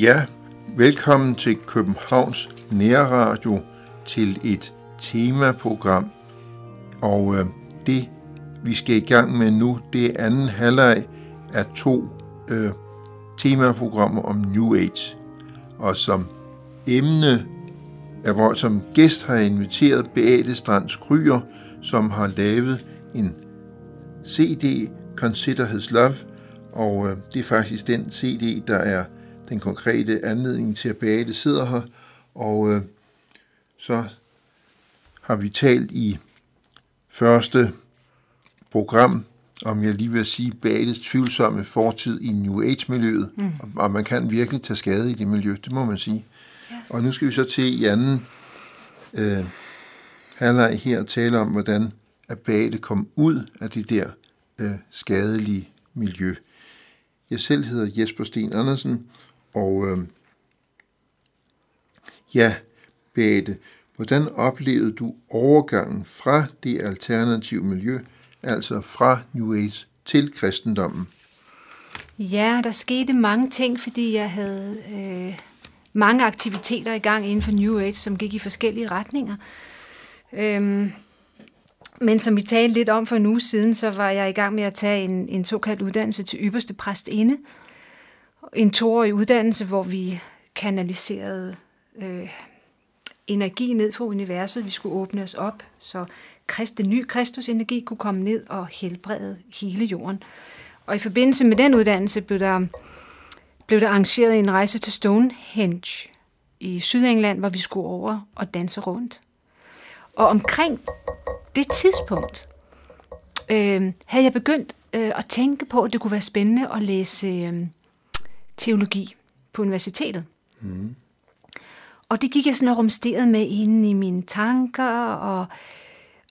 Ja, velkommen til Københavns Nærradio til et temaprogram. Og øh, det, vi skal i gang med nu, det er anden halvleg af to øh, temaprogrammer om New Age. Og som emne, er, hvor som gæst har jeg inviteret Beate Strands Kryer, som har lavet en CD, Consider His Love, og øh, det er faktisk den CD, der er den konkrete anledning til, at Beate sidder her, og øh, så har vi talt i første program, om jeg lige vil sige, Beates tvivlsomme fortid i New Age-miljøet, mm. og man kan virkelig tage skade i det miljø, det må man sige. Ja. Og nu skal vi så til i anden øh, halvleg her tale om, hvordan at Beate kom ud af det der øh, skadelige miljø. Jeg selv hedder Jesper Sten Andersen, og øh, ja, Beate, hvordan oplevede du overgangen fra det alternative miljø, altså fra New Age til kristendommen? Ja, der skete mange ting, fordi jeg havde øh, mange aktiviteter i gang inden for New Age, som gik i forskellige retninger. Øhm, men som vi talte lidt om for en uge siden, så var jeg i gang med at tage en, en såkaldt uddannelse til ypperste præstinde. En toårig uddannelse, hvor vi kanaliserede øh, energi ned fra universet. Vi skulle åbne os op, så Christ, den nye Kristus-energi kunne komme ned og helbrede hele jorden. Og i forbindelse med den uddannelse blev der, blev der arrangeret en rejse til Stonehenge i Sydengland, hvor vi skulle over og danse rundt. Og omkring det tidspunkt øh, havde jeg begyndt øh, at tænke på, at det kunne være spændende at læse øh, teologi på universitetet. Mm. Og det gik jeg sådan og rumsterede med inde i mine tanker, og,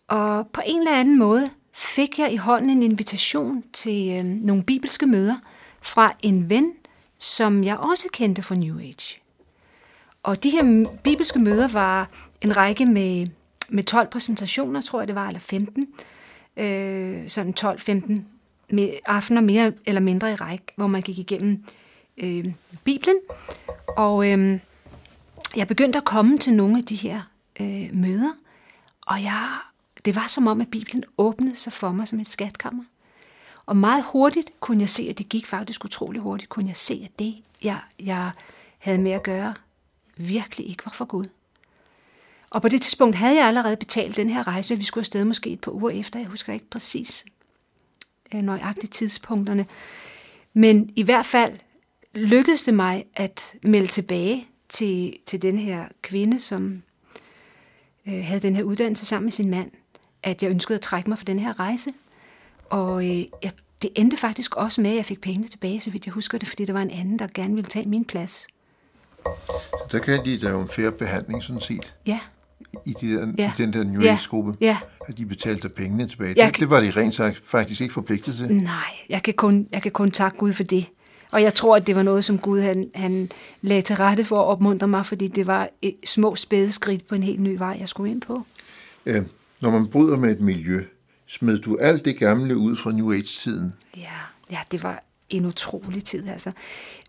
og på en eller anden måde fik jeg i hånden en invitation til øh, nogle bibelske møder fra en ven, som jeg også kendte fra New Age. Og de her bibelske møder var en række med med 12 præsentationer, tror jeg det var, eller 15. Øh, sådan 12-15 aftener mere eller mindre i række, hvor man gik igennem øh, Bibelen. Og øh, jeg begyndte at komme til nogle af de her øh, møder, og jeg, det var som om, at Bibelen åbnede sig for mig som et skatkammer. Og meget hurtigt kunne jeg se, at det gik faktisk utrolig hurtigt, kunne jeg se, at det, jeg, jeg havde med at gøre, virkelig ikke var for Gud. Og på det tidspunkt havde jeg allerede betalt den her rejse, og vi skulle afsted måske et par uger efter. Jeg husker ikke præcis øh, nøjagtigt tidspunkterne. Men i hvert fald lykkedes det mig at melde tilbage til, til den her kvinde, som øh, havde den her uddannelse sammen med sin mand, at jeg ønskede at trække mig for den her rejse. Og øh, jeg, det endte faktisk også med, at jeg fik pengene tilbage, så vidt jeg husker det, fordi der var en anden, der gerne ville tage min plads. Der kan de lave en færre behandling, sådan set. Ja, i, de der, ja. i den der New Age-gruppe, ja. at de betalte pengene tilbage. Jeg, det, det var de rent sagt faktisk ikke forpligtet til. Nej, jeg kan, kun, jeg kan kun takke Gud for det. Og jeg tror, at det var noget, som Gud han, han lagde til rette for at opmuntre mig, fordi det var et små spæde skridt på en helt ny vej, jeg skulle ind på. Øh, når man bryder med et miljø, smed du alt det gamle ud fra New Age-tiden? Ja, ja, det var en utrolig tid. Altså.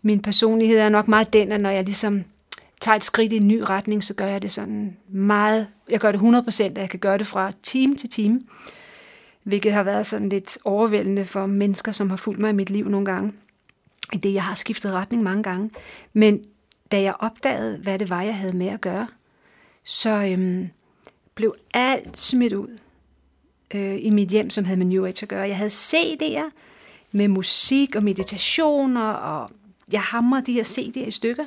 Min personlighed er nok meget den, at når jeg ligesom tager et skridt i en ny retning, så gør jeg det sådan meget, jeg gør det 100%, at jeg kan gøre det fra time til time, hvilket har været sådan lidt overvældende for mennesker, som har fulgt mig i mit liv nogle gange. Det, jeg har skiftet retning mange gange. Men da jeg opdagede, hvad det var, jeg havde med at gøre, så øhm, blev alt smidt ud øh, i mit hjem, som havde med New Age at gøre. Jeg havde CD'er med musik og meditationer, og jeg hamrede de her CD'er i stykker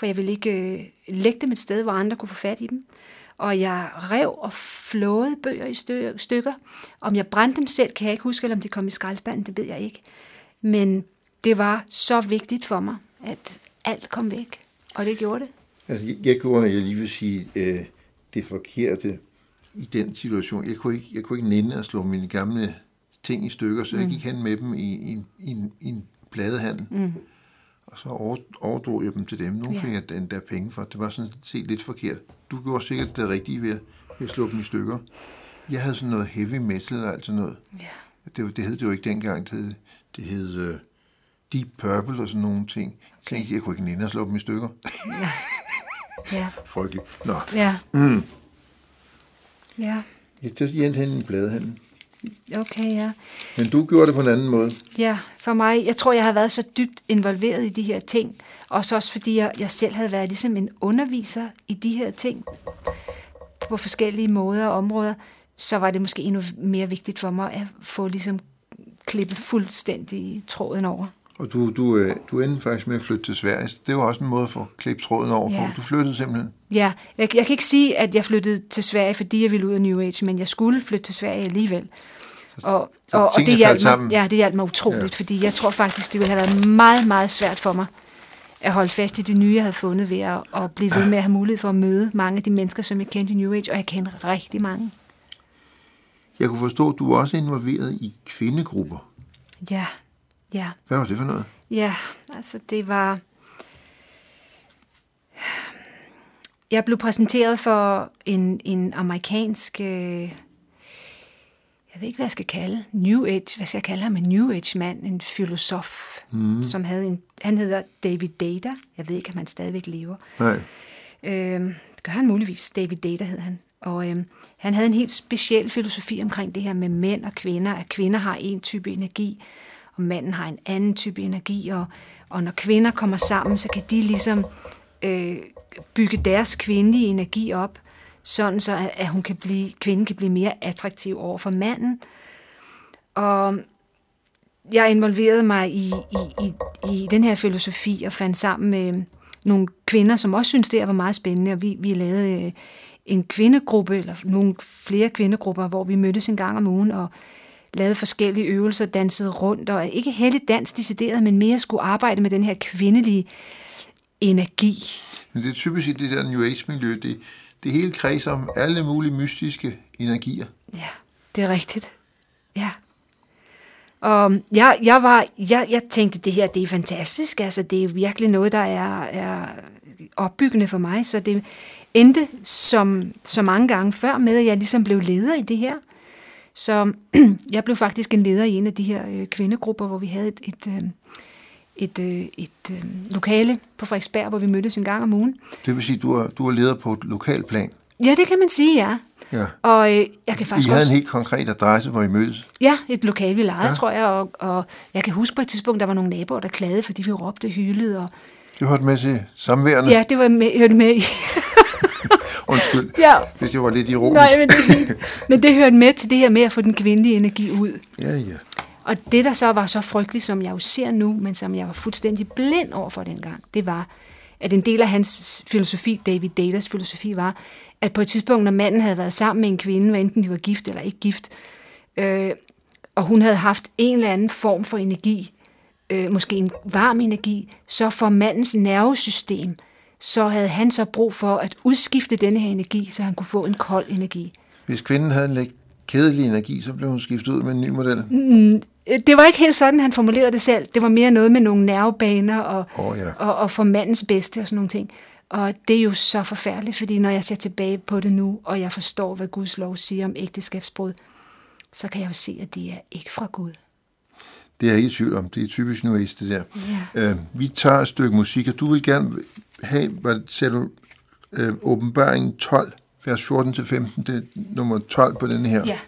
for jeg ville ikke øh, lægge dem et sted, hvor andre kunne få fat i dem. Og jeg rev og flåede bøger i stykker. Om jeg brændte dem selv, kan jeg ikke huske, eller om de kom i skraldespanden, det ved jeg ikke. Men det var så vigtigt for mig, at alt kom væk. Og det gjorde det. Altså, jeg gjorde, jeg lige vil sige, øh, det forkerte i den situation. Jeg kunne ikke, jeg kunne ikke nænde at slå mine gamle ting i stykker, så mm. jeg gik hen med dem i, i, i, en, i en pladehandel. Mm og så overdrog jeg dem til dem. Nogle ja. fik jeg den der penge for. Det var sådan set lidt forkert. Du gjorde sikkert det rigtige ved at, ved at slå dem i stykker. Jeg havde sådan noget heavy metal og alt sådan noget. Ja. Det, det hed det jo ikke dengang. Det hed, det hed uh, Deep Purple og sådan nogle ting. Tænkte, jeg kunne ikke nænde at slå dem i stykker. Ja. Frygteligt. Nå, Ja. Mm. Ja. jeg tager igen hen i bladehandlen. Okay, ja. Men du gjorde det på en anden måde. Ja, for mig, jeg tror, jeg har været så dybt involveret i de her ting, og så også fordi jeg, jeg selv havde været ligesom en underviser i de her ting på forskellige måder og områder, så var det måske endnu mere vigtigt for mig at få ligesom klippet fuldstændig tråden over. Og du, du, øh, du endte faktisk med at flytte til Sverige. Det var også en måde at få klippet tråden over på. Ja. Du flyttede simpelthen. Ja, jeg, jeg kan ikke sige, at jeg flyttede til Sverige, fordi jeg ville ud af New Age, men jeg skulle flytte til Sverige alligevel. Og, Så og, og det hjalp mig, ja, det hjalp mig utroligt, Ja. fordi jeg tror faktisk, det ville have været meget, meget svært for mig at holde fast i det nye, jeg havde fundet ved at, at blive ved med at have mulighed for at møde mange af de mennesker, som jeg kendte i New Age, og jeg kender rigtig mange. Jeg kunne forstå, at du også involveret i kvindegrupper. Ja, ja. Hvad var det for noget? Ja, altså det var... Jeg blev præsenteret for en, en amerikansk... Øh, jeg ved ikke, hvad jeg skal kalde. New Age. Hvad skal jeg kalde ham? En New Age-mand. En filosof. Mm. Som havde en, han hedder David Data. Jeg ved ikke, om han stadigvæk lever. Nej. Øh, det gør han muligvis. David Data hed han. Og øh, han havde en helt speciel filosofi omkring det her med mænd og kvinder, at kvinder har en type energi, og manden har en anden type energi, og, og når kvinder kommer sammen, så kan de ligesom øh, bygge deres kvindelige energi op, sådan så at, hun kan blive, kvinden kan blive mere attraktiv over for manden. Og jeg involverede mig i, i, i, i den her filosofi og fandt sammen med nogle kvinder, som også syntes, det her var meget spændende, og vi, vi lavede øh, en kvindegruppe, eller nogle flere kvindegrupper, hvor vi mødtes en gang om ugen og lavede forskellige øvelser, dansede rundt, og ikke heldig dans decideret, men mere skulle arbejde med den her kvindelige energi. Men det er typisk i det der New Age-miljø, det, det hele kredser om alle mulige mystiske energier. Ja, det er rigtigt. Ja. Og jeg, jeg, var, jeg, jeg tænkte, det her det er fantastisk. Altså, det er virkelig noget, der er, er opbyggende for mig. Så det endte som så mange gange før med, at jeg ligesom blev leder i det her. Så jeg blev faktisk en leder i en af de her øh, kvindegrupper, hvor vi havde et, et, øh, et, øh, et øh, lokale på Frederiksberg, hvor vi mødtes en gang om ugen. Det vil sige, at du er, du er leder på et lokalt plan. Ja, det kan man sige, ja. Ja. Og øh, jeg kan I faktisk havde også... en helt konkret adresse, hvor I mødtes. Ja, et lokal, vi lejede, Ja. tror jeg, og, og jeg kan huske på et tidspunkt, der var nogle naboer, der klagede, fordi vi råbte og hyldede, og Du hørte med til samværende. ja, det var med, hørte med i. Undskyld, ja. hvis jeg var lidt ironisk. Nej, men det, men det hørte med til det her med at få den kvindelige energi ud. Ja, ja. Og det, der så var så frygteligt, som jeg jo ser nu, men som jeg var fuldstændig blind over for dengang, det var, at en del af hans filosofi, David Datas filosofi, var, at på et tidspunkt, når manden havde været sammen med en kvinde, hvad enten de var gift eller ikke gift, øh, og hun havde haft en eller anden form for energi, øh, måske en varm energi, så for mandens nervesystem, så havde han så brug for at udskifte denne her energi, så han kunne få en kold energi. Hvis kvinden havde en lidt kedelig energi, så blev hun skiftet ud med en ny model. Øh, Det var ikke helt sådan, han formulerede det selv. Det var mere noget med nogle nervebaner og, Åh, ja. og, og for mandens bedste og sådan nogle ting. Og det er jo så forfærdeligt, fordi når jeg ser tilbage på det nu, og jeg forstår, hvad Guds lov siger om ægteskabsbrud, så kan jeg jo se, at det er ikke fra Gud. Det er jeg ikke i tvivl om. Det er typisk Age, det der. Ja. Øh, vi tager et stykke musik, og du vil gerne have, hvad ser du, øh, åbenbaring 12, vers 14-15, det er nummer 12 på den her. Ja,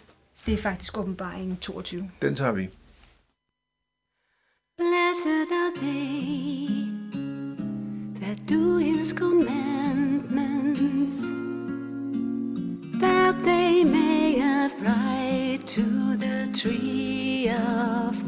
det er faktisk åbenbaringen 22. Den tager vi. Blessed are they that do his commandments, that they may have right to the tree of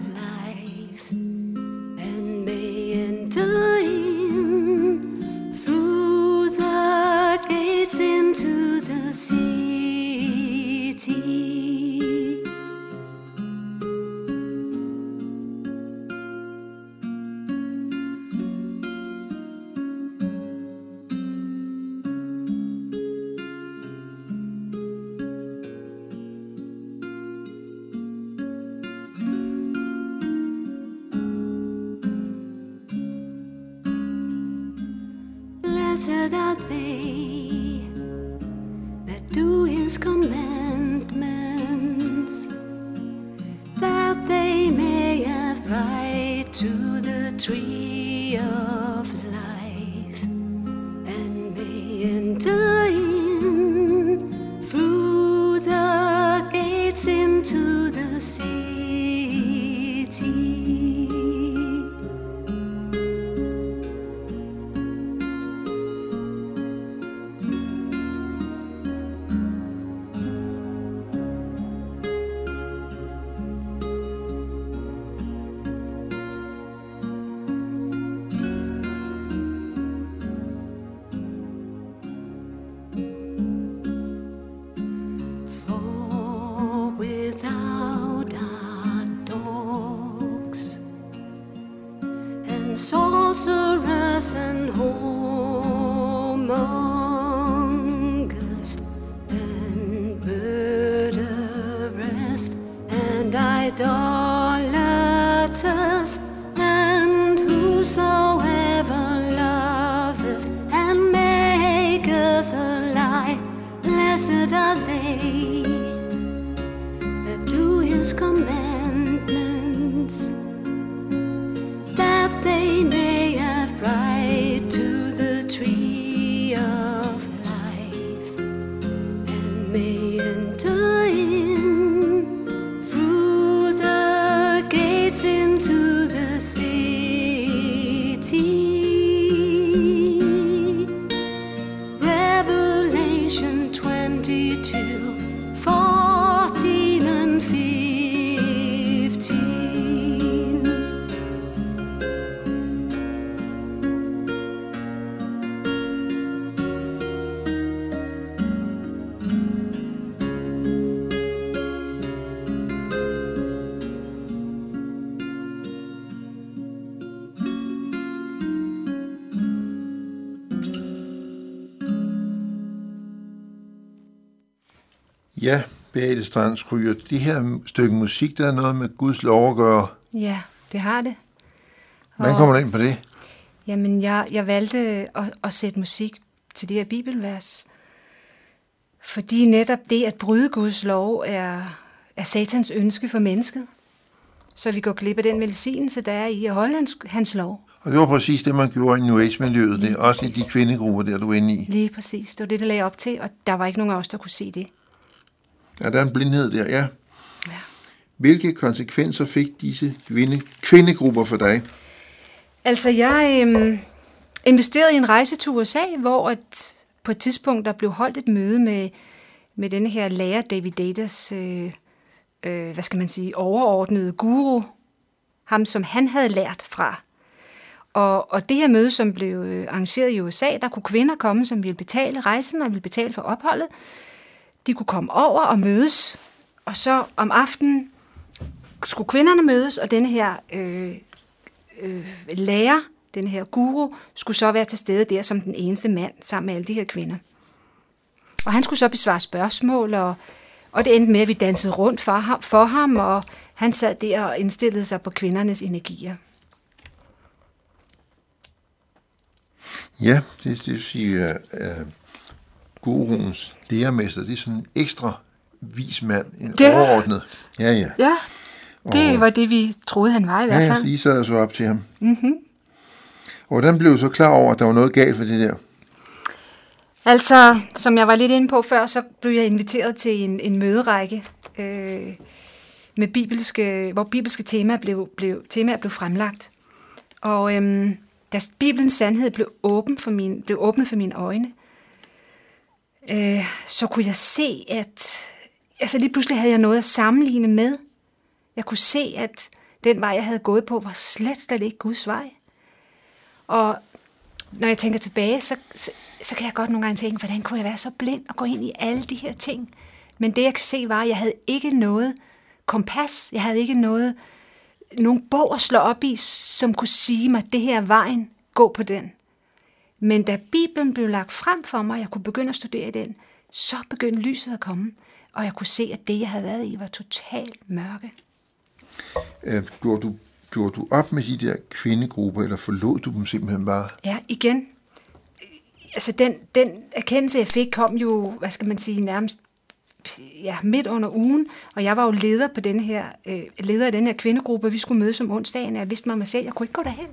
Beate Strands Kryer, det her stykke musik, der er noget med Guds lov at gøre. Ja, det har det. Hvordan Og- kommer du ind på det? Jamen, jeg, jeg valgte at, at sætte musik til det her bibelvers, fordi netop det at bryde Guds lov er, er satans ønske for mennesket. Så vi går glip af den velsignelse, der er i at holde hans, hans lov. Og det var præcis det, man gjorde i New Age-miljøet, det også i de kvindegrupper, der du er inde i. Lige præcis. Det var det, der lagde op til, og der var ikke nogen af os, der kunne se det. Ja, der er en blindhed der, ja. Ja. Hvilke konsekvenser fik disse kvinde, kvindegrupper for dig? Altså, jeg øhm, investerede i en rejse til USA, hvor et, på et tidspunkt der blev holdt et møde med, med denne her lærer David Datas, øh, øh, hvad skal man sige, overordnede guru, ham som han havde lært fra. Og, og det her møde, som blev øh, arrangeret i USA, der kunne kvinder komme, som ville betale rejsen og ville betale for opholdet. De kunne komme over og mødes, og så om aftenen skulle kvinderne mødes, og denne her øh, øh, lærer, den her guru, skulle så være til stede der som den eneste mand sammen med alle de her kvinder. Og han skulle så besvare spørgsmål, og, og det endte med, at vi dansede rundt for ham, for ham, og han sad der og indstillede sig på kvindernes energier. Ja, det, det vil sige, at guruens lærermester, det er sådan en ekstra vis mand, en Det er- overordnet. Ja, ja. Ja, det Og- var det, vi troede, han var i Ja, hvert ja, fald. lige sad jeg så op til ham. Mm-hmm. Og hvordan blev så klar over, at der var noget galt for det der? Altså, som jeg var lidt inde på før, så blev jeg inviteret til en, en møderække, øh, med bibelske, hvor bibelske temaer blev, blev, temaer blev fremlagt. Og øhm, da Bibelens sandhed blev, åben for min, blev åbnet for mine øjne, øh, så kunne jeg se, at altså lige pludselig havde jeg noget at sammenligne med. Jeg kunne se, at den vej, jeg havde gået på, var slet, slet ikke Guds vej. Og når jeg tænker tilbage, så, så, så kan jeg godt nogle gange tænke, hvordan kunne jeg være så blind og gå ind i alle de her ting? Men det, jeg kan se, var, at jeg havde ikke noget kompas. Jeg havde ikke noget, nogen bog at slå op i, som kunne sige mig, det her er vejen, gå på den. Men da Bibelen blev lagt frem for mig, og jeg kunne begynde at studere den, så begyndte lyset at komme, og jeg kunne se, at det, jeg havde været i, var totalt mørke. Øh, gjorde, du, gjorde du op med de der kvindegrupper, eller forlod du dem simpelthen bare? Ja, igen. Altså den, den erkendelse, jeg fik, kom jo, hvad skal man sige, nærmest ja, midt under ugen, og jeg var jo leder på den her, øh, leder af den her kvindegruppe, vi skulle mødes om onsdagen, og jeg vidste mig selv, jeg kunne ikke gå derhen.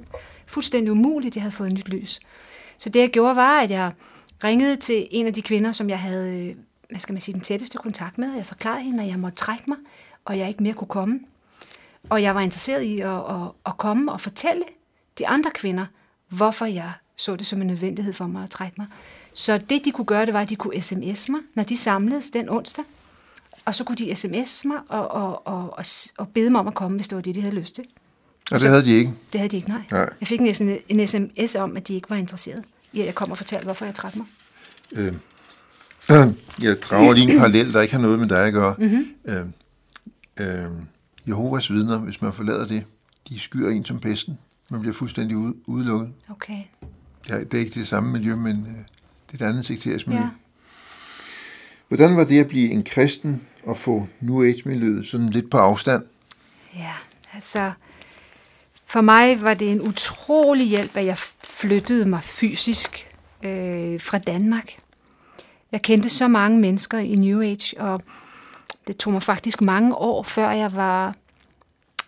Fuldstændig umuligt, jeg havde fået nyt lys. Så det jeg gjorde var, at jeg ringede til en af de kvinder, som jeg havde, øh, hvad skal man sige, den tætteste kontakt med. Jeg forklarede hende, at jeg måtte trække mig, og jeg ikke mere kunne komme. Og jeg var interesseret i at, at, at komme og fortælle de andre kvinder, hvorfor jeg så det som en nødvendighed for mig at trække mig. Så det, de kunne gøre, det var, at de kunne sms mig, når de samledes den onsdag. Og så kunne de sms mig og, og, og, og, og bede mig om at komme, hvis det var det, de havde lyst til. Og det havde de ikke. Det havde de ikke, nej. Nej. Jeg fik en, en sms om, at de ikke var interesseret i, at jeg kom og fortalte, hvorfor jeg trak mig. Øh, jeg drager lige en parallel, der ikke har noget med dig at gøre. Mm-hmm. Øh, øh, Jehovas vidner, hvis man forlader det, de skyer en som pesten. Man bliver fuldstændig ud, udelukket. Okay. Ja, det er ikke det samme miljø, men øh, det er et andet sekterisk miljø. Ja. Ja. Hvordan var det at blive en kristen og få New Age-miljøet sådan lidt på afstand? Ja, altså... For mig var det en utrolig hjælp, at jeg flyttede mig fysisk øh, fra Danmark. Jeg kendte så mange mennesker i New Age, og det tog mig faktisk mange år, før jeg var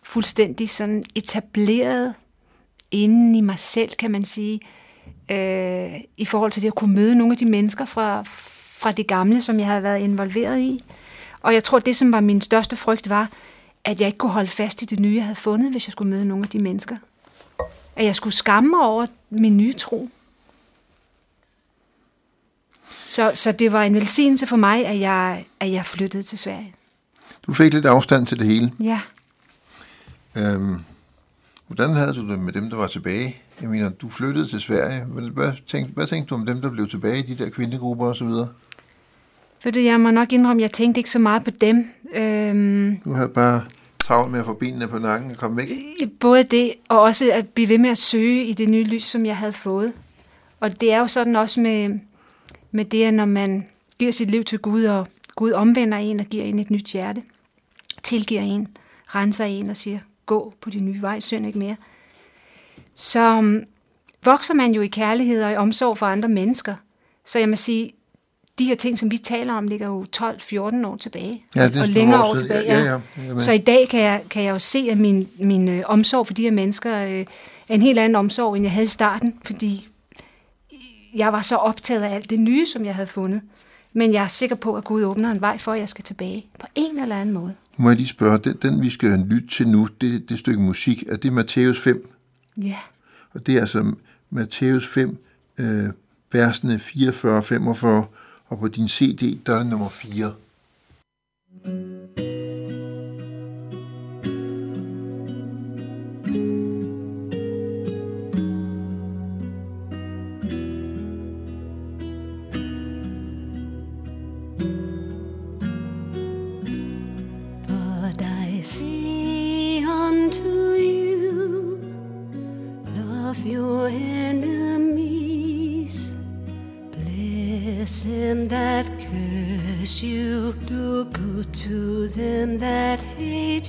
fuldstændig sådan etableret inden i mig selv, kan man sige, øh, i forhold til det at kunne møde nogle af de mennesker fra, fra det gamle, som jeg havde været involveret i. Og jeg tror, det som var min største frygt var, at jeg ikke kunne holde fast i det nye, jeg havde fundet, hvis jeg skulle møde nogle af de mennesker. At jeg skulle skamme mig over min nye tro. Så, så det var en velsignelse for mig, at jeg, at jeg flyttede til Sverige. Du fik lidt afstand til det hele. Ja. Øhm, hvordan havde du det med dem, der var tilbage? Jeg mener, du flyttede til Sverige. Hvad, tænkte, hvad tænkte du om dem, der blev tilbage i de der kvindegrupper osv.? Ved du, jeg må nok indrømme, jeg tænkte ikke så meget på dem. Øhm, Du havde bare travlt med at få benene på nakken og komme væk. Øh, både det, og også at blive ved med at søge i det nye lys, som jeg havde fået. Og det er jo sådan også med, med det, at når man giver sit liv til Gud, og Gud omvender en og giver en et nyt hjerte, tilgiver en, renser en og siger, gå på din nye vej, synd ikke mere, så øhm, vokser man jo i kærlighed og i omsorg for andre mennesker. Så jeg må sige, de her ting, som vi taler om, ligger jo 12-14 år tilbage. Ja, det er og længere år år tilbage. Ja, ja, ja. Så i dag kan jeg, kan jeg jo se, at min, min øh, omsorg for de her mennesker øh, er en helt anden omsorg, end jeg havde i starten, fordi jeg var så optaget af alt det nye, som jeg havde fundet. Men jeg er sikker på, at Gud åbner en vej for, at jeg skal tilbage på en eller anden måde. Må jeg lige spørge, den, den vi skal lytte til nu, det, det stykke musik, er det Matthæus 5? Ja, Og det er altså Matthæus 5, øh, versene 44-45, og på din CD, der er det nummer 4. But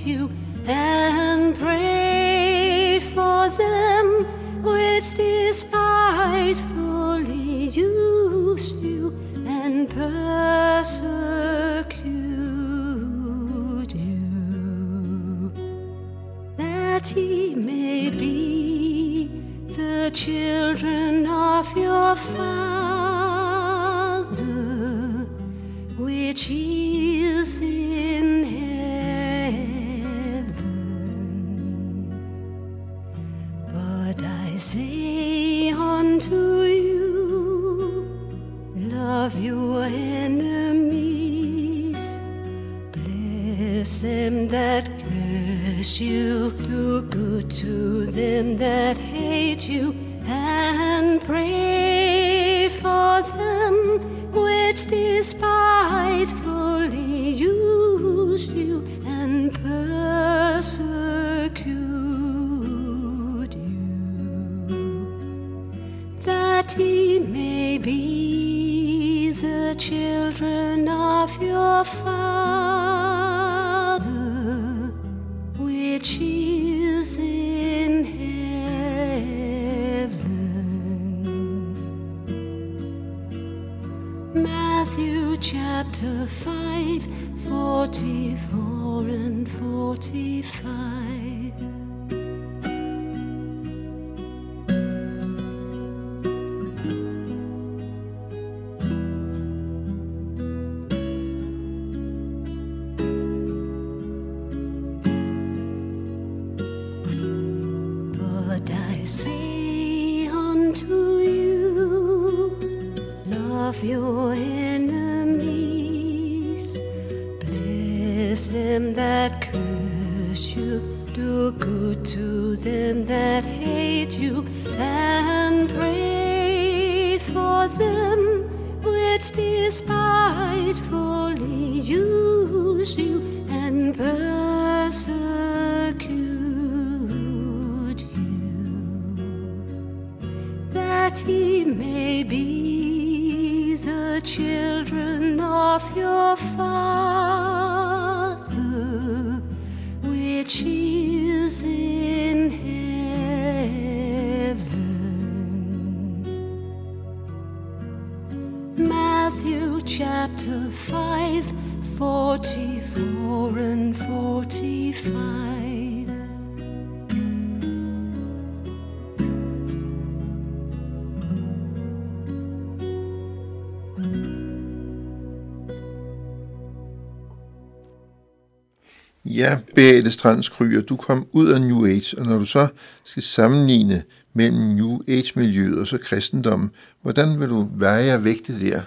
you, love your enemies. Bless them that curse you, do good to them that hate you, despitefully use you and persecute you that he may be the children of your Father, to five, forty-four and 45. Ja, Beate Strandskryger, du kom ud af New Age, og når du så skal sammenligne mellem New Age-miljøet og så kristendommen, hvordan vil du veje og vægte der?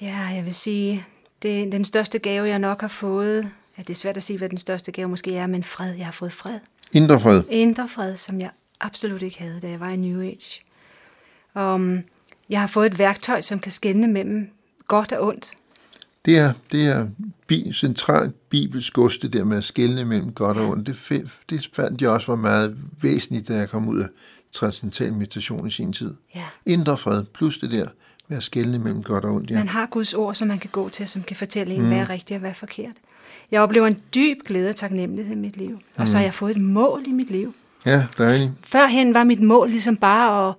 Ja, jeg vil sige, det er den største gave, jeg nok har fået. Ja, det er svært at sige, hvad den største gave måske er, men fred. Jeg har fået fred. Indre fred. Indre fred, som jeg absolut ikke havde, da jeg var i New Age. Um, jeg har fået et værktøj, som kan skelne mellem godt og ondt. Det er, det er bi, centralt bibelsk gods, det der med at skelne mellem godt og ondt. Det, det fandt jeg også var meget væsentligt, da jeg kom ud af transcendental meditation i sin tid. Ja. Indre fred, plus det der med at mellem godt og ondt. Ja. Man har Guds ord, som man kan gå til, som kan fortælle en, mm. hvad er rigtigt og hvad er forkert. Jeg oplever en dyb glæde og taknemmelighed i mit liv. Og så har jeg fået et mål i mit liv. ja, dejligt. Førhen var mit mål ligesom bare at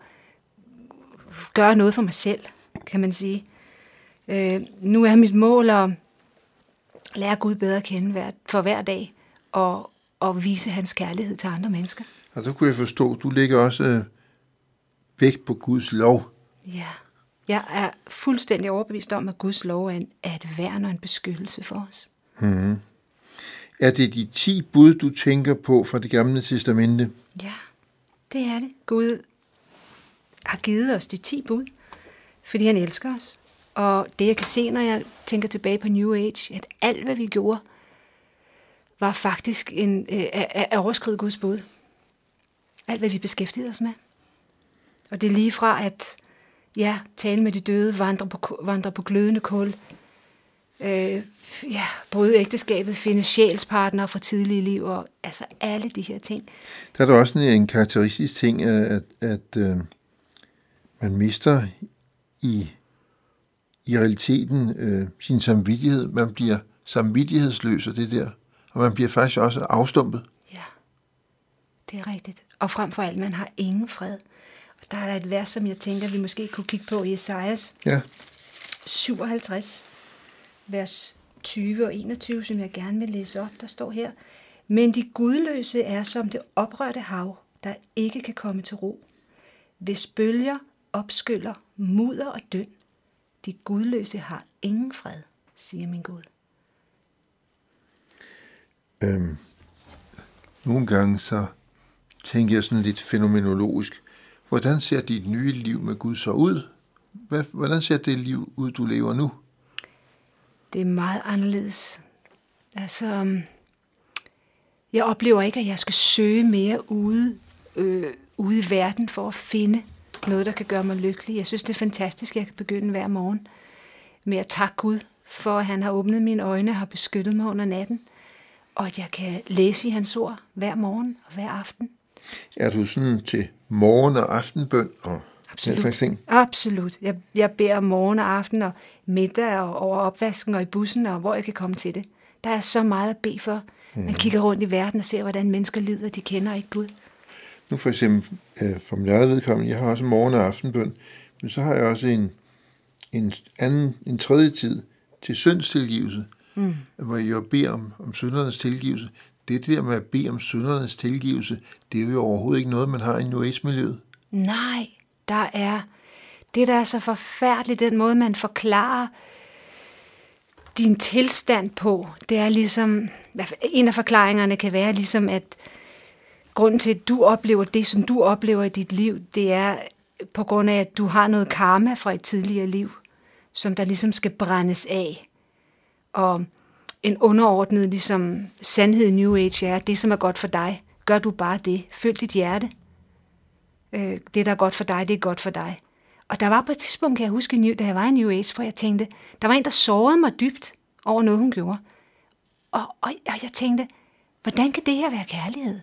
gøre noget for mig selv, kan man sige. Øh, nu er mit mål at lære Gud bedre at kende hver, for hver dag, og, og vise hans kærlighed til andre mennesker. Og så kunne jeg forstå, du lægger også øh, vægt på Guds lov. Ja. Jeg er fuldstændig overbevist om, at Guds lov er, en, er et værn og en beskyttelse for os. Er det de ti bud, du tænker på fra det gamle testamente? Ja, det er det. Gud har givet os de ti bud, fordi han elsker os. Og det jeg kan se, når jeg tænker tilbage på New Age, at alt hvad vi gjorde, var faktisk en, øh, at overskride Guds bud. Alt hvad vi beskæftigede os med. Og det er lige fra at ja, tale med de døde, vandre på, vandre på glødende kul, øh, ja, bryde ægteskabet, finde sjælspartnere fra tidlige liv, og altså alle de her ting. Der er der også en, en karakteristisk ting, at, at, at øh, man mister i, i realiteten øh, sin samvittighed. Man bliver samvittighedsløs af det der, og man bliver faktisk også afstumpet. Ja, det er rigtigt. Og frem for alt, man har ingen fred. Og der er der et vers, som jeg tænker, vi måske kunne kigge på i Esajas Ja, 57, vers 20 og 21, som jeg gerne vil læse op. Der står her, Men de gudløse er som det oprørte hav, der ikke kan komme til ro. Hvis bølger opskyller mudder og døn, de gudløse har ingen fred, siger min Gud. øhm, nogle gange så tænker jeg sådan lidt fænomenologisk. Hvordan ser dit nye liv med Gud så ud? Hvordan ser det liv ud, du lever nu? Det er meget anderledes. Altså, øhm, jeg oplever ikke, at jeg skal søge mere ude, øh, ude i verden for at finde noget, der kan gøre mig lykkelig. Jeg synes, det er fantastisk, at jeg kan begynde hver morgen med at takke Gud for, at han har åbnet mine øjne og har beskyttet mig under natten, og at jeg kan læse i hans ord hver morgen og hver aften. Er du sådan til morgen- og aftenbøn og den slags ting? Absolut. Jeg, jeg beder morgen og aften og middag og over opvasken og i bussen og hvor jeg kan komme til det. Der er så meget at bede for. Man kigger rundt i verden og ser, hvordan mennesker lider. De kender ikke Gud. Nu for eksempel, øh, for min eget vedkommende, jeg har også morgen- og aftenbøn, men så har jeg også en, en anden, en tredje tid til syndstilgivelse, mm. hvor jeg beder om, om syndernes tilgivelse. Det der med at bede om syndernes tilgivelse, det er jo overhovedet ikke noget, man har i New Age-miljøet. Nej, der er det, der er så forfærdeligt, den måde, man forklarer din tilstand på, det er ligesom, en af forklaringerne kan være ligesom, at grunden til, at du oplever det, som du oplever i dit liv, det er på grund af, at du har noget karma fra et tidligere liv, som der ligesom skal brændes af. Og en underordnet ligesom, sandhed i New Age er, det, som er godt for dig, gør du bare det. Følg dit hjerte. Øh, det, der er godt for dig, det er godt for dig. Og der var på et tidspunkt, kan jeg huske, da jeg var i New Age, hvor jeg tænkte, der var en, der sårede mig dybt over noget, hun gjorde. Og, og, og jeg tænkte, hvordan kan det her være kærlighed?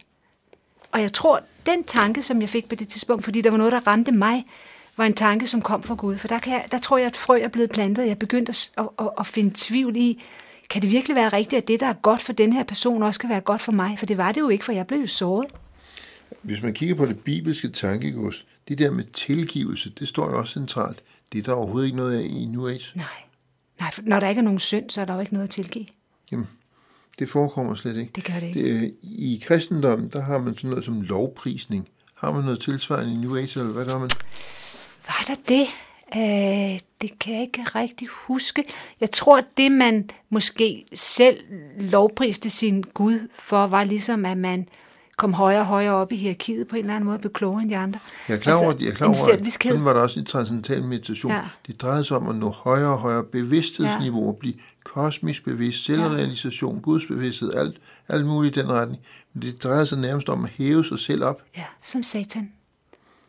Og jeg tror, den tanke, som jeg fik på det tidspunkt, fordi der var noget, der ramte mig, var en tanke, som kom fra Gud. For der, kan jeg, der tror jeg, at frø er blevet plantet. Jeg begyndte at, at, at, at finde tvivl i, kan det virkelig være rigtigt, at det, der er godt for den her person, også kan være godt for mig? For det var det jo ikke, for jeg blev jo såret. Hvis man kigger på det bibelske tankegods, det der med tilgivelse, det står jo også centralt. Det er der overhovedet ikke noget af i New Age. Nej. Nej, for når der ikke er nogen synd, så er der jo ikke noget at tilgive. Jamen, det forekommer slet ikke. Det gør det ikke. Det, I kristendommen, der har man sådan noget som lovprisning. Har man noget tilsvarende i New Age, eller hvad gør man? Var der det? Øh, det kan jeg ikke rigtig huske. Jeg tror, at det man måske selv lovpriste sin Gud for, var ligesom, at man kom højere og højere op i hierarkiet på en eller anden måde, blev klogere end de andre. Jeg er klar over, altså, jeg er klar over at sådan var der også i transcendental meditation. Ja. Det drejede sig om at nå højere og højere bevidsthedsniveau, ja. blive kosmisk bevidst, selvrealisation, ja. gudsbevidsthed, alt, alt muligt i den retning. Men det drejede sig nærmest om at hæve sig selv op. Ja, som satan,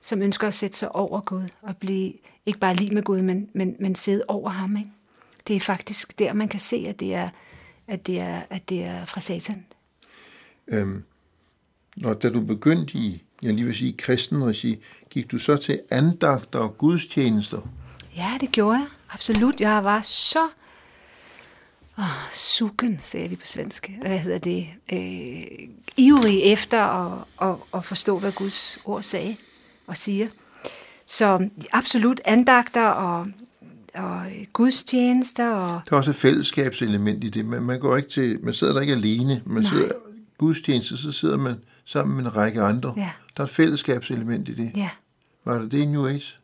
som ønsker at sætte sig over Gud og blive ikke bare lige med Gud, men, men, men sidde over ham. Ikke? Det er faktisk der, man kan se, at det er, at det er, at det er fra satan. Øhm, og da du begyndte i, jeg lige vil sige, kristen regi, gik du så til andagter og gudstjenester? Ja, det gjorde jeg. Absolut. Jeg var så oh, sugen, sagde vi på svensk. Hvad hedder det? Øh, ivrig efter at, at, at forstå, hvad Guds ord sagde og siger. Så absolut andagter og, og gudstjenester. Og... Der er også et fællesskabselement i det. Man, man, går ikke til, man sidder der ikke alene. Man Nej. sidder gudstjeneste, så sidder man sammen med en række andre. Ja. Der er et fællesskabselement i det. Ja. Var det det i New Age?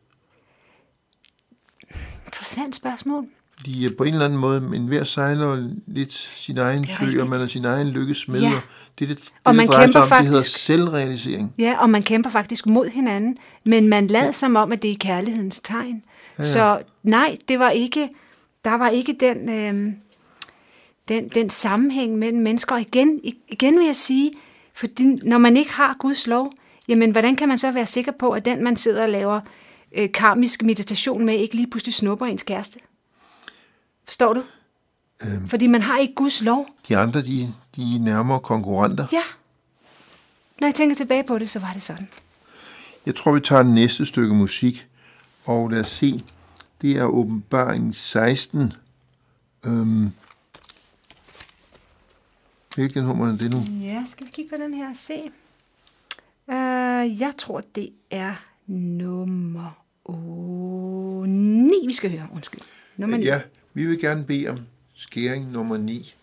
Interessant spørgsmål. Fordi på en eller anden måde, en hver sejler lidt sin egen sø, og man er sin egen lykkesmed. Ja. Det, det, det, og man det kæmper om, faktisk, det hedder selvrealisering. Ja, og man kæmper faktisk mod hinanden, men man lader ja. som om, at det er kærlighedens tegn. Ja, ja. Så nej, det var ikke, der var ikke den, øh, den, den sammenhæng mellem mennesker. Og igen, igen vil jeg sige, fordi når man ikke har Guds lov, jamen hvordan kan man så være sikker på, at den, man sidder og laver øh, karmisk meditation med, ikke lige pludselig snupper ens kæreste? Forstår du? Øhm, Fordi man har ikke Guds lov. De andre, de, de er nærmere konkurrenter. Ja. Når jeg tænker tilbage på det, så var det sådan. Jeg tror, vi tager næste stykke musik, og lad os se. Det er åbenbaring 16. Øhm, hvilken nummer er det nu? Ja, skal vi kigge på den her og se. Uh, jeg tror, det er nummer 9, vi skal høre. Undskyld. Nummer 9. Ja, vi vil gerne bede om skæring nummer 9.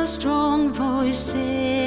become the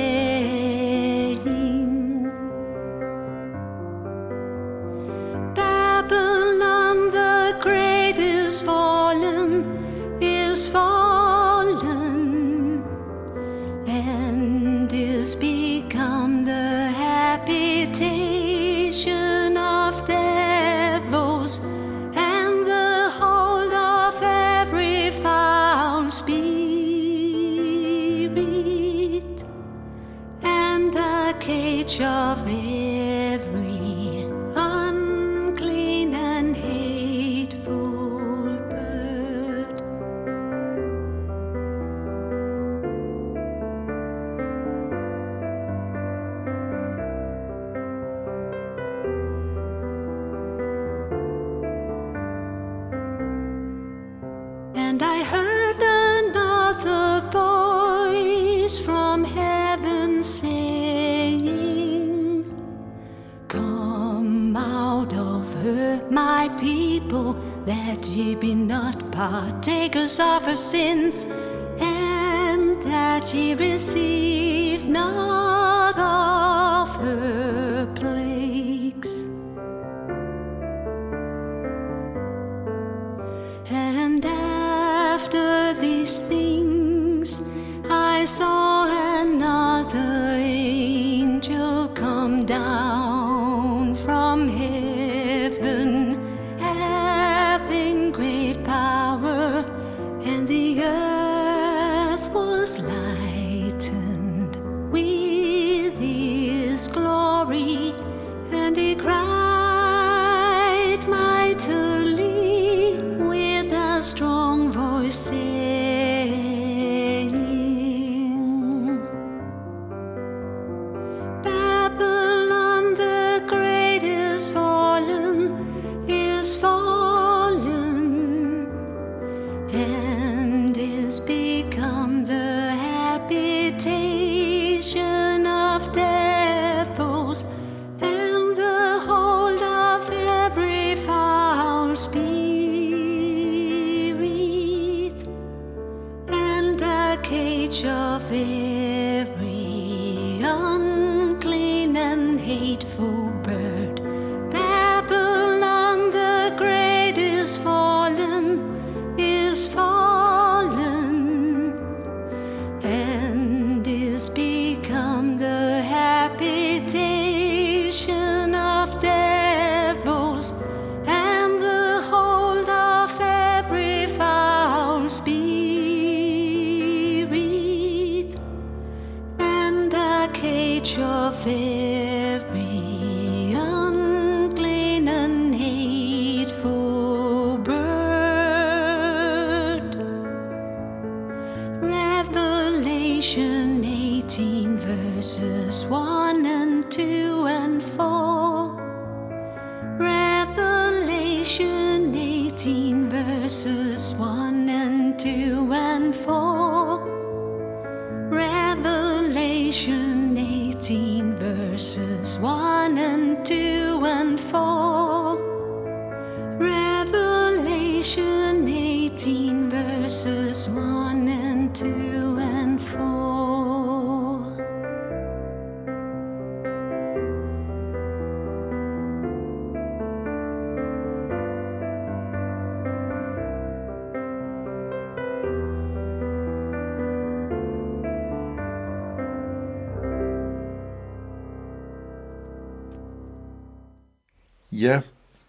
and that ye receive not of her plagues. And after these things, I saw another angel come down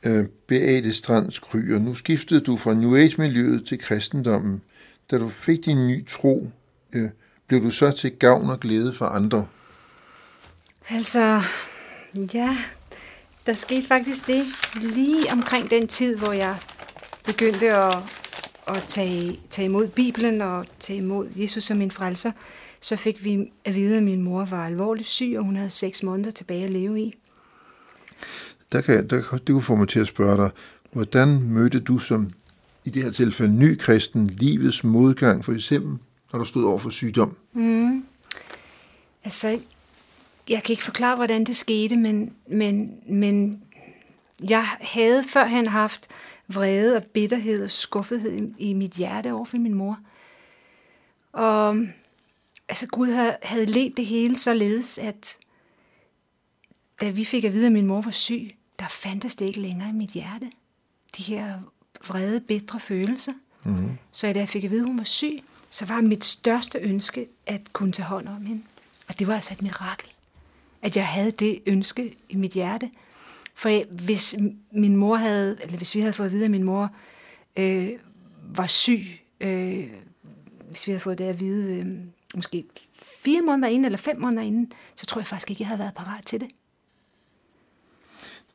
øh, Beate Strands Kryer, nu skiftede du fra New Age-miljøet til kristendommen. Da du fik din ny tro, øh, blev du så til gavn og glæde for andre. Altså, ja, der skete faktisk det lige omkring den tid, hvor jeg begyndte at, at tage, tage imod Bibelen og tage imod Jesus som min frelser. Så fik vi at vide, at min mor var alvorligt syg, og hun havde seks måneder tilbage at leve i. Der kan, der, det kunne få mig til at spørge dig, hvordan mødte du som i det her tilfælde ny kristen livets modgang, for eksempel når du stod over for sygdom? Mm. Altså, jeg kan ikke forklare, hvordan det skete, men, men, men jeg havde førhen haft vrede og bitterhed og skuffethed i, i mit hjerte over for min mor. Og altså, Gud havde, havde let det hele således, at da vi fik at vide, at min mor var syg, der fandtes det ikke længere i mit hjerte. De her vrede, bitre følelser. Mm-hmm. Så da jeg fik at vide, at hun var syg, så var mit største ønske at kunne tage hånd om hende. Og det var altså et mirakel, at jeg havde det ønske i mit hjerte. For jeg- hvis min mor havde, eller hvis vi havde fået at vide, at min mor øh, var syg, øh, hvis vi havde fået det at vide, øh, måske fire måneder inden eller fem måneder inden, så tror jeg faktisk ikke, jeg havde været parat til det.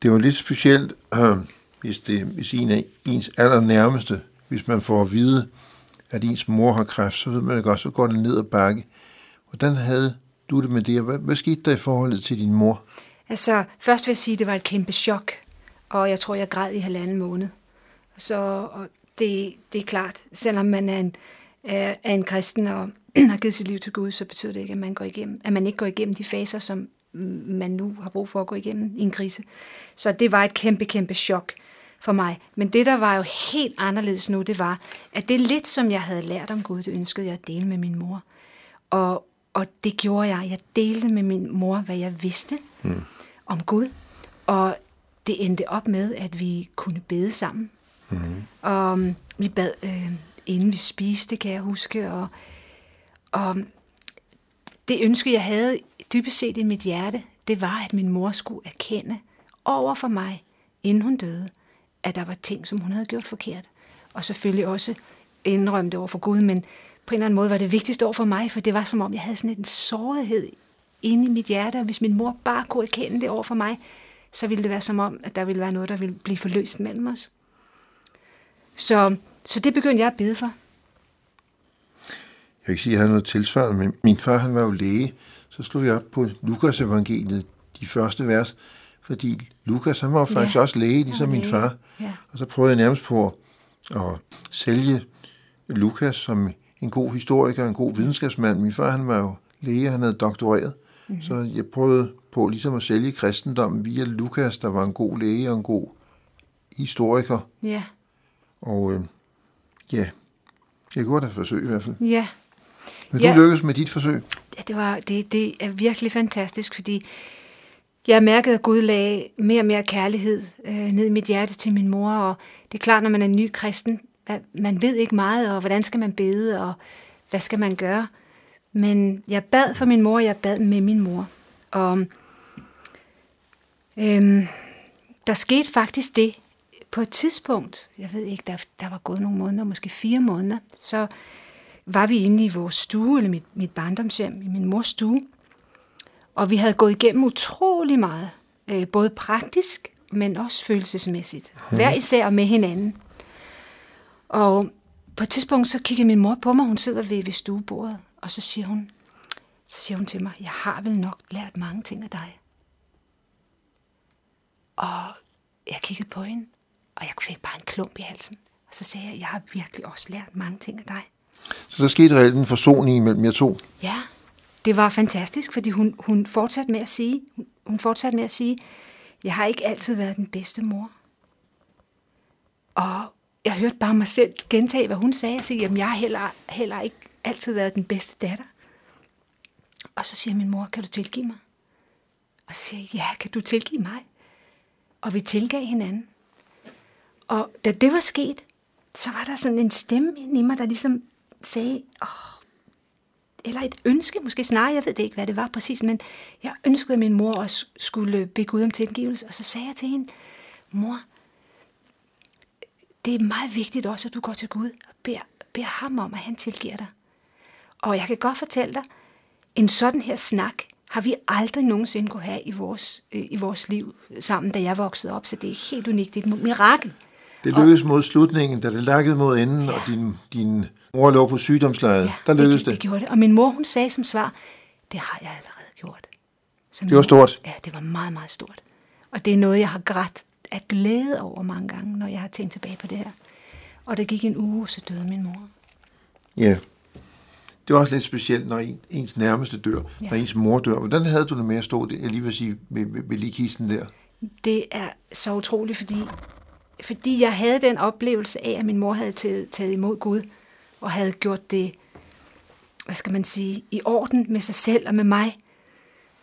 Det var lidt specielt, øh, hvis, det, hvis en af ens allernærmeste, hvis man får at vide, at ens mor har kræft, så ved man det godt, så går det ned ad bakke. Hvordan havde du det med det, hvad, hvad skete der i forholdet til din mor? Altså, først vil jeg sige, at det var et kæmpe chok, og jeg tror, jeg græd i halvanden måned. Så og det, det er klart, selvom man er en, er, er en kristen og har givet sit liv til Gud, så betyder det ikke, at man, går igennem, at man ikke går igennem de faser, som man nu har brug for at gå igennem i en krise. Så det var et kæmpe, kæmpe chok for mig. Men det, der var jo helt anderledes nu, det var, at det lidt, som jeg havde lært om Gud, det ønskede jeg at dele med min mor. Og, og det gjorde jeg. Jeg delte med min mor, hvad jeg vidste mm. om Gud. Og det endte op med, at vi kunne bede sammen. Mm. Og um, vi bad, øh, inden vi spiste, kan jeg huske. Og, og det ønske, jeg havde dybest set i mit hjerte, det var, at min mor skulle erkende over for mig, inden hun døde, at der var ting, som hun havde gjort forkert. Og selvfølgelig også indrømme det over for Gud, men på en eller anden måde var det vigtigst over for mig, for det var som om, jeg havde sådan en sårighed inde i mit hjerte, og hvis min mor bare kunne erkende det over for mig, så ville det være som om, at der ville være noget, der ville blive forløst mellem os. Så, så det begyndte jeg at bede for. Jeg kan sige, at jeg havde noget tilsvarende, men min far han var jo læge, så slog jeg op på Lukas evangeliet, de første vers, fordi Lukas han var faktisk ja. også læge, ligesom min far. Ja. Og så prøvede jeg nærmest på at sælge Lukas som en god historiker, en god videnskabsmand. Min far han var jo læge, han havde doktoreret. Mm-hmm. Så jeg prøvede på ligesom at sælge kristendommen via Lukas, der var en god læge og en god historiker. Ja. Og øh, ja, jeg gjorde det forsøg i hvert fald. Ja. Men ja. du lykkedes med dit forsøg? Det, var, det, det er virkelig fantastisk, fordi jeg mærkede, at Gud lagde mere og mere kærlighed øh, ned i mit hjerte til min mor, og det er klart, når man er ny kristen, at man ved ikke meget, og hvordan skal man bede, og hvad skal man gøre. Men jeg bad for min mor, og jeg bad med min mor. Og øhm, der skete faktisk det på et tidspunkt, jeg ved ikke, der, der var gået nogle måneder, måske fire måneder, så var vi inde i vores stue, eller mit, mit barndomshjem, i min mors stue, og vi havde gået igennem utrolig meget, øh, både praktisk, men også følelsesmæssigt. Hmm. Hver især med hinanden. Og på et tidspunkt, så kigger min mor på mig, hun sidder ved, ved stuebordet, og så siger hun, så siger hun til mig, jeg har vel nok lært mange ting af dig. Og jeg kiggede på hende, og jeg fik bare en klump i halsen. Og så sagde jeg, jeg har virkelig også lært mange ting af dig. Så der skete reelt en forsoning mellem jer to? Ja, det var fantastisk, fordi hun, hun fortsatte med at sige, hun fortsatte med at sige, jeg har ikke altid været den bedste mor. Og jeg hørte bare mig selv gentage, hvad hun sagde. og sige, jamen jeg har heller, heller ikke altid været den bedste datter. Og så siger min mor, kan du tilgive mig? Og så siger jeg, ja, kan du tilgive mig? Og vi tilgav hinanden. Og da det var sket, så var der sådan en stemme i mig, der ligesom sagde, åh, eller et ønske, måske snarere, jeg ved det ikke, hvad det var præcis, men jeg ønskede, at min mor også skulle bede Gud om tilgivelse, og så sagde jeg til hende, mor, det er meget vigtigt også, at du går til Gud og beder, beder ham om, at han tilgiver dig. Og jeg kan godt fortælle dig, en sådan her snak har vi aldrig nogensinde kunne have i vores, øh, i vores liv sammen, da jeg voksede op, så det er helt unikt. Det er et mirakel. Det lykkedes mod slutningen, da det lakkede mod enden, ja. og din, din mor lå på sygdomslejet. Ja, der lykkedes det, det. det gjorde det. Og min mor, hun sagde som svar, det har jeg allerede gjort. Så det var stort? Ja, det var meget, meget stort. Og det er noget, jeg har grædt af glæde over mange gange, når jeg har tænkt tilbage på det her. Og der gik en uge, så døde min mor. Ja. Det var også lidt specielt, når en, ens nærmeste dør, ja. når ens mor dør. Hvordan havde du det med at stå det, jeg lige vil sige, med, med, med ligkisten der? Det er så utroligt, fordi, fordi jeg havde den oplevelse af, at min mor havde taget, taget imod Gud, og havde gjort det, hvad skal man sige, i orden med sig selv og med mig,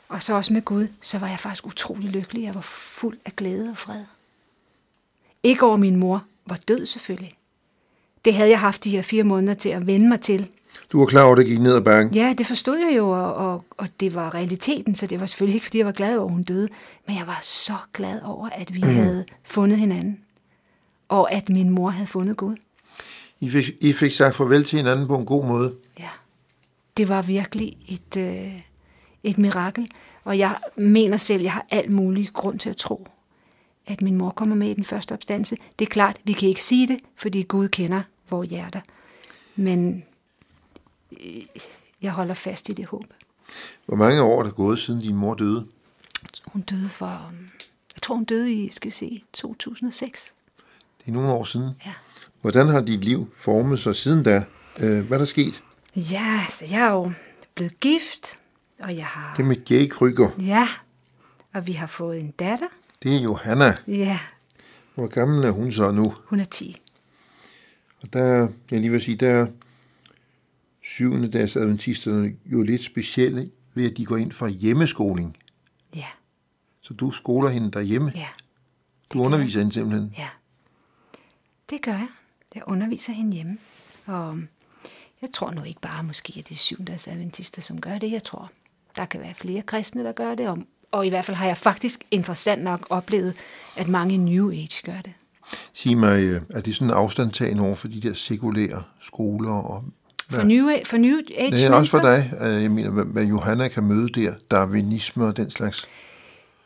og så også med Gud, så var jeg faktisk utrolig lykkelig. Jeg var fuld af glæde og fred. Ikke over min mor var død selvfølgelig. Det havde jeg haft de her fire måneder til at vende mig til. Du var klar over, at det gik ned ad bakken? Ja, det forstod jeg jo, og, og, og det var realiteten, så det var selvfølgelig ikke, fordi jeg var glad over, at hun døde, men jeg var så glad over, at vi mm. havde fundet hinanden, og at min mor havde fundet Gud. I fik, I fik sagt farvel til hinanden på en god måde? Ja, det var virkelig et, øh, et mirakel. Og jeg mener selv, jeg har alt mulig grund til at tro, at min mor kommer med i den første opstandelse. Det er klart, vi kan ikke sige det, fordi Gud kender vores hjerter. Men øh, jeg holder fast i det håb. Hvor mange år er der gået, siden din mor døde? Hun døde for, jeg tror hun døde i, skal vi se, 2006. Det er nogle år siden. Ja. Hvordan har dit liv formet sig siden da? Øh, Hvad er der sket? Ja, så jeg er jo blevet gift, og jeg har... Det med Jay Kryger, Ja, og vi har fået en datter. det er Johanna. Ja, Hvor gammel er hun så nu? hun er 10. Og der, er- jeg lige vil sige, der er syvende dags adventisterne jo lidt specielle ved, at de går ind for hjemmeskoling. Ja, Så du skoler hende derhjemme. ja, Du underviser hende simpelthen. ja. Det gør jeg. Jeg underviser hende hjemme. Og jeg tror nu ikke bare måske, at det er syvenddags adventister, som gør det. Jeg tror, der kan være flere kristne, der gør det. Og, og i hvert fald har jeg faktisk interessant nok oplevet, at mange New Age gør det. Sig mig, øh, er det sådan en afstandtagen over for de der sekulære skoler? Og, For New Age, for New Age det er også for dig. Øh, Jeg mener, hvad, hvad Johanna kan møde der, darwinisme og den slags.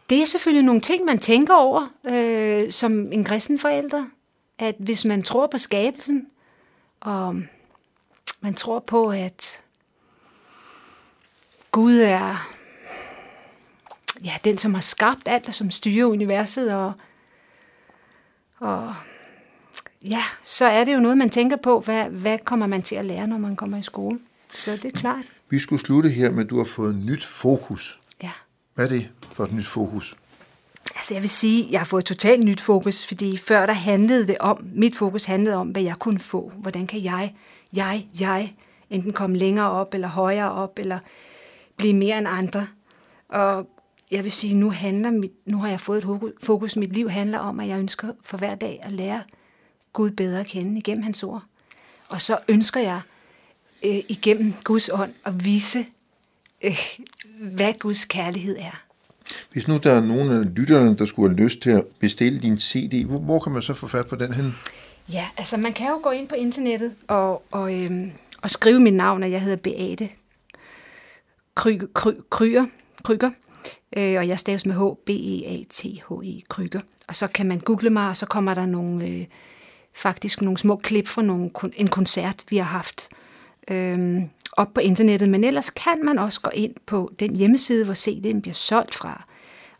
Det er selvfølgelig nogle ting, man tænker over øh, som en kristen forælder. At hvis man tror på skabelsen, og man tror på, at Gud er ja, den, som har skabt alt, og som styrer universet, og, og ja, så er det jo noget, man tænker på, hvad, hvad kommer man til at lære, når man kommer i skole. Så det er klart. Vi skulle slutte her med, at du har fået et nyt fokus. Ja. Hvad er det for et nyt fokus? Altså jeg vil sige, jeg har fået et totalt nyt fokus, fordi før der handlede det om, mit fokus handlede om, hvad jeg kunne få. Hvordan kan jeg, jeg, jeg, enten komme længere op, eller højere op, eller blive mere end andre. Og jeg vil sige, nu, handler mit, nu har jeg fået et fokus. Mit liv handler om, at jeg ønsker for hver dag at lære Gud bedre at kende igennem hans ord. Og så ønsker jeg øh, igennem Guds ånd at vise, øh, hvad Guds kærlighed er. Hvis nu der er nogen af lytterne, der skulle have lyst til at bestille din CD, hvor, hvor kan man så få fat på den hen? Ja, altså man kan jo gå ind på internettet og, og, øhm, og skrive mit navn, og jeg hedder Beate Kry, Kry, Kryger, Kryger øh, og jeg staves med H, B-E-A-T-H-E, Kryger. Og så kan man google mig, og så kommer der nogle, øh, faktisk nogle små klip fra nogle, en koncert, vi har haft Øhm, op på internettet. Men ellers kan man også gå ind på den hjemmeside, hvor CD'en bliver solgt fra.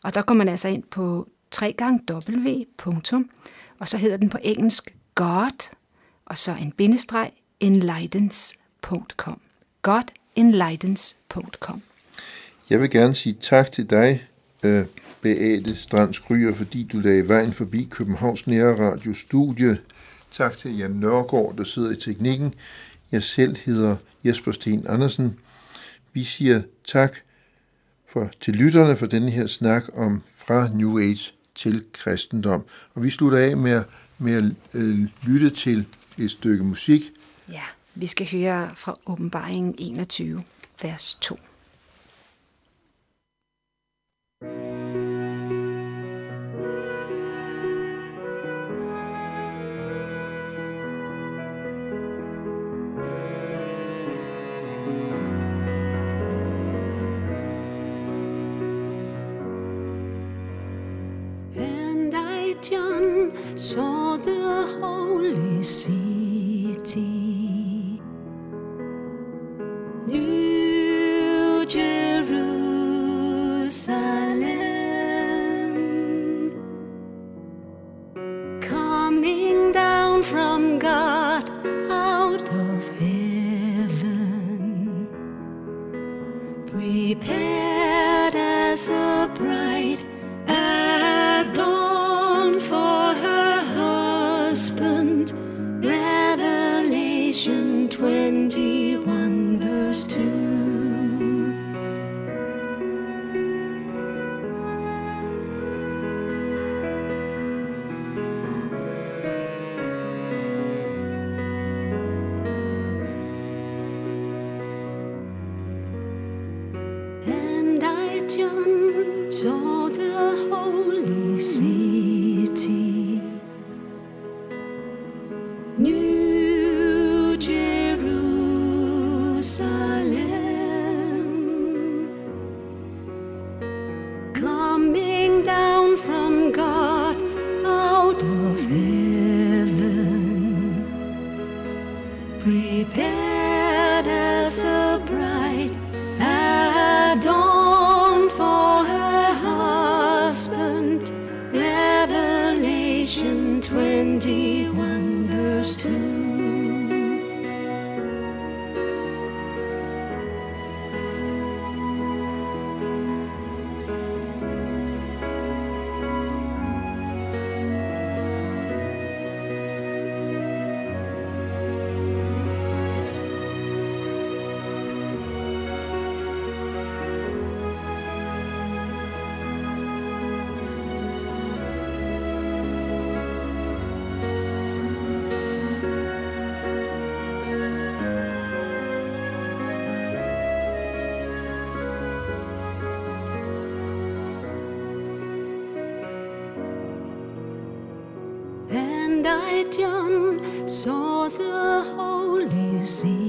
Og der går man altså ind på 3w, og så hedder den på engelsk God, og så en bindestreg, enlightens.com. Godenlightens.com. Jeg vil gerne sige tak til dig, øh, Beate Strands Kryer, fordi du lagde vejen forbi Københavns Nære Radio Studie. Tak til Jan Nørgaard, der sidder i teknikken. Jeg selv hedder Jesper Sten Andersen. Vi siger tak for, til lytterne for denne her snak om fra New Age til kristendom. Og vi slutter af med, at- med at øh, lytte til et stykke musik. Ja, vi skal høre fra åbenbaringen 21, vers 2. saw the holy sea And I, John, saw the holy city,